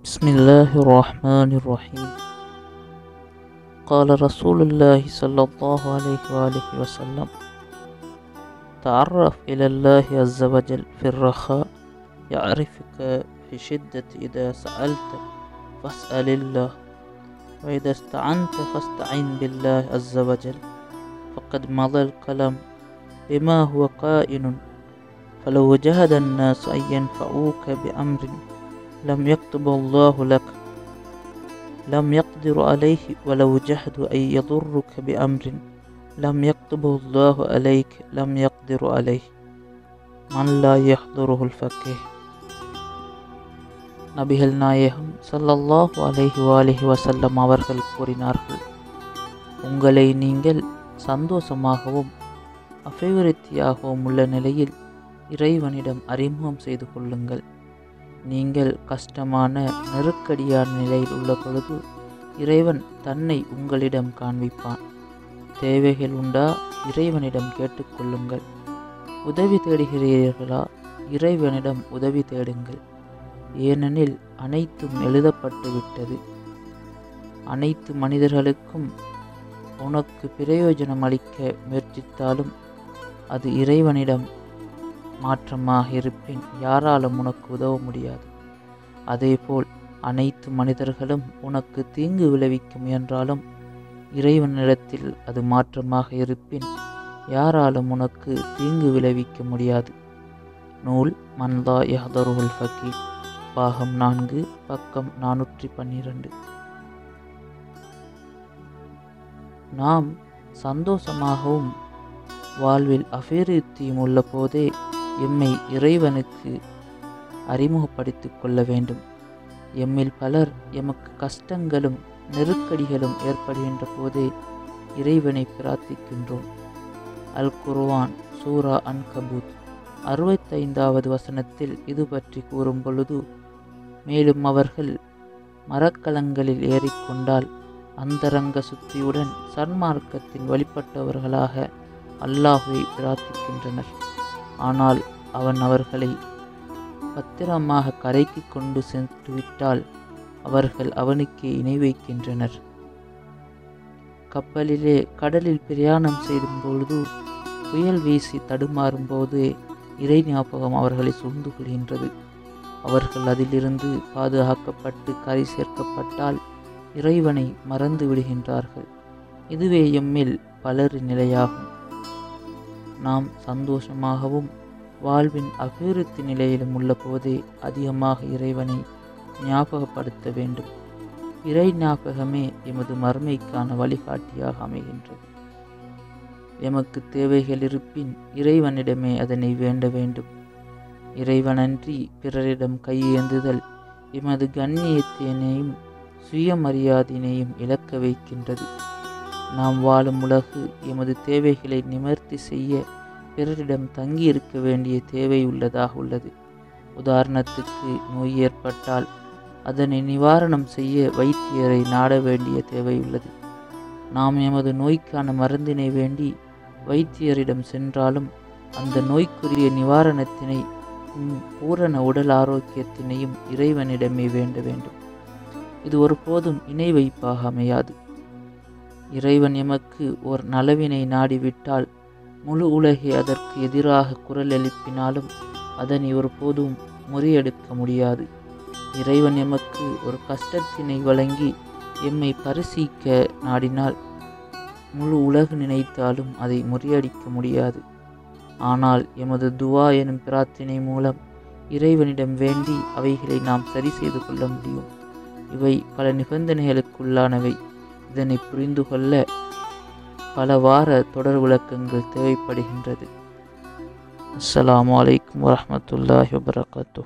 بسم الله الرحمن الرحيم. قال رسول الله صلى الله عليه وآله وسلم تعرف إلى الله عز وجل في الرخاء يعرفك في الشدة إذا سألت فاسأل الله وإذا استعنت فاستعن بالله عز وجل فقد مضى القلم بما هو قائن فلو جهد الناس أن ينفعوك بأمر لم يكتب الله لك لم يقدر عليه ولو جهدوا أن يضرك بأمر لم يكتبه الله عليك لم يقدر عليه من لا يحضره الفقيه நபிகள் நாயகம் ஸல்லல்லாஹு அலைஹி வாலிஹி வஸல்லம் அவர்கள் கூறினார்கள் உங்களை நீங்கள் சந்தோஷமாகவும் அபிவிருத்தியாகவும் உள்ள நிலையில் இறைவனிடம் அறிமுகம் செய்து கொள்ளுங்கள் நீங்கள் கஷ்டமான நெருக்கடியான நிலையில் உள்ள பொழுது இறைவன் தன்னை உங்களிடம் காண்பிப்பான். தேவைகள் உண்டா? இறைவனிடம் கேட்டுக்கொள்ளுங்கள் உதவி தேடுகிறீர்களா? இறைவனிடம் உதவி தேடுங்கள். ஏனெனில் அனைத்தும் எழுதப்பட்டு விட்டது. அனைத்து மனிதர்களுக்கும் உனக்கு பிரயோஜனம் அளிக்க முயற்சித்தாலும் அது இறைவனிடம் மாற்றமாக இருப்பேன். யாராலும் உனக்கு உதவ முடியாது. அதேபோல் அனைத்து மனிதர்களும் உனக்கு தீங்கு விளைவிக்க முயன்றாலும் இறைவனிடத்தில் அது மாற்றமாக இருப்பின். யாராலும் உனக்கு தீங்கு விளைவிக்க முடியாது. நூல் மந்தா யஹதருல் ஃபக்கீர் பாகம் நான்கு பக்கம் நானூற்றி பன்னிரண்டு. நாம் சந்தோஷமாகவும் வாழ்வில் அபிவிருத்தியும் உள்ள போதே எம்மை இறைவனுக்கு அறிமுகப்படுத்திக் கொள்ள வேண்டும். எம்மில் பலர் எமக்கு கஷ்டங்களும் நெருக்கடிகளும் ஏற்படுகின்ற போதே இறைவனை பிரார்த்திக்கின்றோம். அல் குர்வான் சூரா அன் கபூத் அறுபத்தைந்தாவது வசனத்தில் இது பற்றி கூறும் பொழுது மேலும் அவர்கள் மரக்கலங்களில் ஏறிக்கொண்டால் அந்தரங்க சுத்தியுடன் சன்மார்க்கத்தின் வழிபட்டவர்களாக அல்லாஹுவை பிரார்த்திக்கின்றனர். ஆனால் அவன் அவர்களை பத்திரமாக கரைக்கு கொண்டு சென்றுவிட்டால் அவர்கள் அவனுக்கே இணை வைக்கின்றனர். கப்பலிலே கடலில் பிரயாணம் செய்யும் பொழுது புயல் வீசி தடுமாறும் போது இறை ஞாபகம் அவர்களை சூழ்ந்து கொள்கின்றது. அவர்கள் அதிலிருந்து பாதுகாக்கப்பட்டு கரை சேர்க்கப்பட்டால் இறைவனை மறந்து விடுகின்றார்கள். இதுவே எம்மில் பலரின் நிலையாகும். நாம் சந்தோஷமாகவும் வாழ்வின் அபிவிருத்தி நிலையிலும் உள்ள போதே அதிகமாக இறைவனை ஞாபகப்படுத்த வேண்டும். இறை ஞாபகமே எமது மறுமைக்கான வழிகாட்டியாக அமைகின்றது. எமக்கு தேவைகள் இருப்பின் இறைவனிடமே அதனை வேண்ட வேண்டும். இறைவனன்றி பிறரிடம் கையேந்துதல் எமது கண்ணியத்தினையும் சுயமரியாதையினையும் இழக்க வைக்கின்றது. நாம் வாழும் உலகு எமது தேவைகளை நிவர்த்தி செய்ய பிறரிடம் தங்கி இருக்க வேண்டிய தேவை உள்ளதாக உள்ளது. உதாரணத்துக்கு நோய் ஏற்பட்டால் அதனை நிவாரணம் செய்ய வைத்தியரை நாட வேண்டிய தேவை உள்ளது. நாம் எமது நோய்க்கான மருந்தினை வேண்டி வைத்தியரிடம் சென்றாலும் அந்த நோய்க்குரிய நிவாரணத்தினை பூரண உடல் ஆரோக்கியத்தினையும் இறைவனிடமே வேண்ட வேண்டும். இது ஒருபோதும் இணை வைப்பாக அமையாது. இறைவன் எமக்கு ஓர் நலவினை நாடிவிட்டால் முழு உலகை அதற்கு எதிராக குரல் எழுப்பினாலும் அதனை ஒருபோதும் முறியெடுக்க முடியாது. இறைவன் எமக்கு ஒரு கஷ்டத்தினை வழங்கி எம்மை பரிசீக்க நாடினால் முழு உலகு நினைத்தாலும் அதை முறியடிக்க முடியாது. ஆனால் எமது துவா எனும் பிரார்த்தனை மூலம் இறைவனிடம் வேண்டி அவைகளை நாம் சரி செய்து கொள்ள முடியும். இவை பல நிபந்தனைகளுக்குள்ளானவை. இதனை புரிந்து கொள்ள பல வார தொடர் விளக்கங்கள் தேவைப்படுகின்றது. அஸ்லாம் வலைக்கம் வரமத்துல்லாஹி வபரகாத்தூ